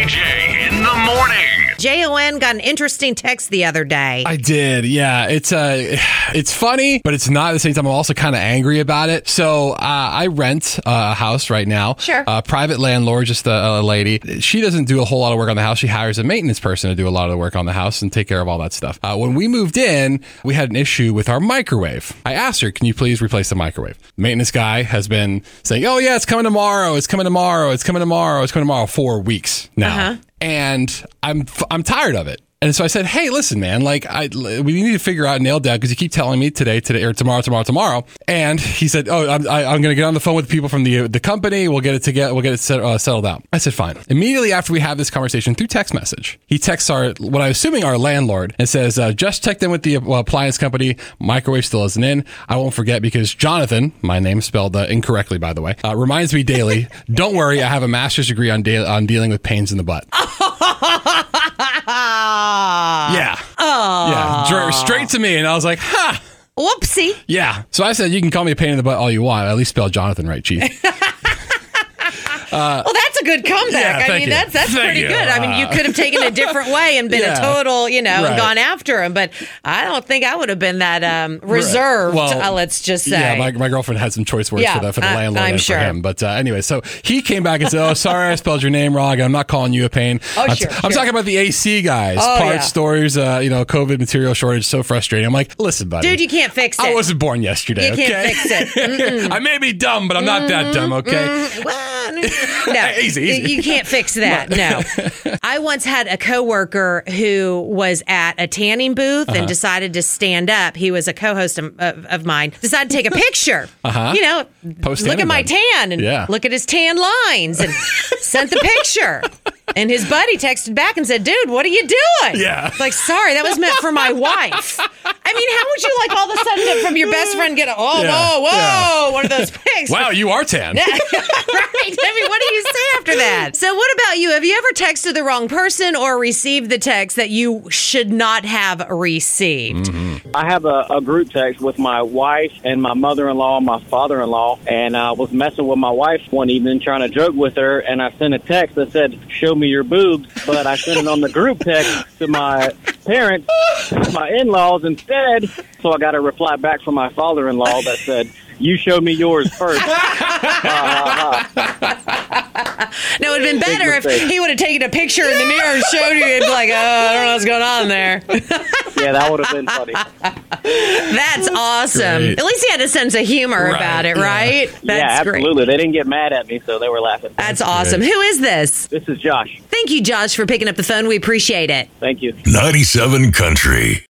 Morning. JON got an interesting text the other day. I did, yeah. It's uh, it's funny, but it's not at the same time. I'm also kind of angry about it. So uh, I rent a house right now. Sure. Uh, private landlord, just a, a lady. She doesn't do a whole lot of work on the house. She hires a maintenance person to do a lot of the work on the house and take care of all that stuff. Uh, when we moved in, we had an issue with our microwave. I asked her, "Can you please replace the microwave?" Maintenance guy has been saying, "Oh yeah, it's coming tomorrow. It's coming tomorrow. It's coming tomorrow. It's coming tomorrow." For weeks now Uh-huh. And I'm I'm tired of it. And so I said, "Hey, listen, man. Like, I we need to figure out nail down because you keep telling me today, today, or tomorrow, tomorrow, tomorrow." And he said, "Oh, I'm, I, I'm going to get on the phone with people from the the company. We'll get it together. We'll get it set, uh, settled out." I said, "Fine." Immediately after we have this conversation through text message, he texts our what I'm assuming our landlord and says, uh, "Just checked in with the uh, appliance company. Microwave still isn't in. I won't forget because Jonathan, my name spelled uh, incorrectly by the way, uh, reminds me daily. Don't worry, I have a master's degree on da- on dealing with pains in the butt." Ah, Yeah. Yeah. Dr- straight to me. And I was like, huh. whoopsie. Yeah. So I said, you can call me a pain in the butt all you want. At least spell Jonathan right, Chief. Well, that's a good comeback. Yeah, I mean, you. that's that's Thank pretty you. good. I mean, you could have taken a different way and been Yeah. a total, you know, and Right. gone after him. But I don't think I would have been that um, reserved. Well, uh, let's just say. Yeah, my, my girlfriend had some choice words Yeah, for that for the I- landlord I'm and sure. for him. But uh, anyway, so he came back and said, "Oh, sorry, I spelled your name wrong. I'm not calling you a pain. Oh, I'm, sure, I'm talking about the AC guys, Oh, parts, yeah. stores. Uh, you know, COVID material shortage, so frustrating. I'm like, listen, buddy, Dude, you can't fix it. I wasn't born yesterday. You can't okay? fix it. I may be dumb, but I'm not that dumb. Okay. Well, no, Easy, easy. you can't fix that. No, I once had a coworker who was at a tanning booth Uh-huh. and decided to stand up. He was a co-host of, of, of mine. Decided to take a picture. Uh-huh. You know, Post look at my tan and Yeah. look at his tan lines and sent the picture. And his buddy texted back and said, "Dude, what are you doing?" Yeah. like sorry, that was meant for my wife. I mean, how would you like all of a sudden from your best friend get a oh Yeah, whoa whoa yeah. one of those pics? Wow, you are tan. right. I mean, what do you that? So, what about you? Have you ever texted the wrong person or received the text that you should not have received? Mm-hmm. I have a, a group text with my wife and my mother-in-law and my father-in-law, and I was messing with my wife one evening, trying to joke with her, and I sent a text that said, "Show me your boobs," but I sent it on the group text to my parents, my in-laws instead. So I got a reply back from my father-in-law that said, "You show me yours first. No, it would have been better if he would have taken a picture in the mirror and showed you. And be like, oh, I don't know what's going on there. yeah, that would have been funny. That's awesome. Great. At least he had a sense of humor Right, about it, yeah. right? That's yeah, great. absolutely. They didn't get mad at me, so they were laughing. That's awesome. Who is this? This is Josh. Thank you, Josh, for picking up the phone. We appreciate it. Thank you. 97 Country.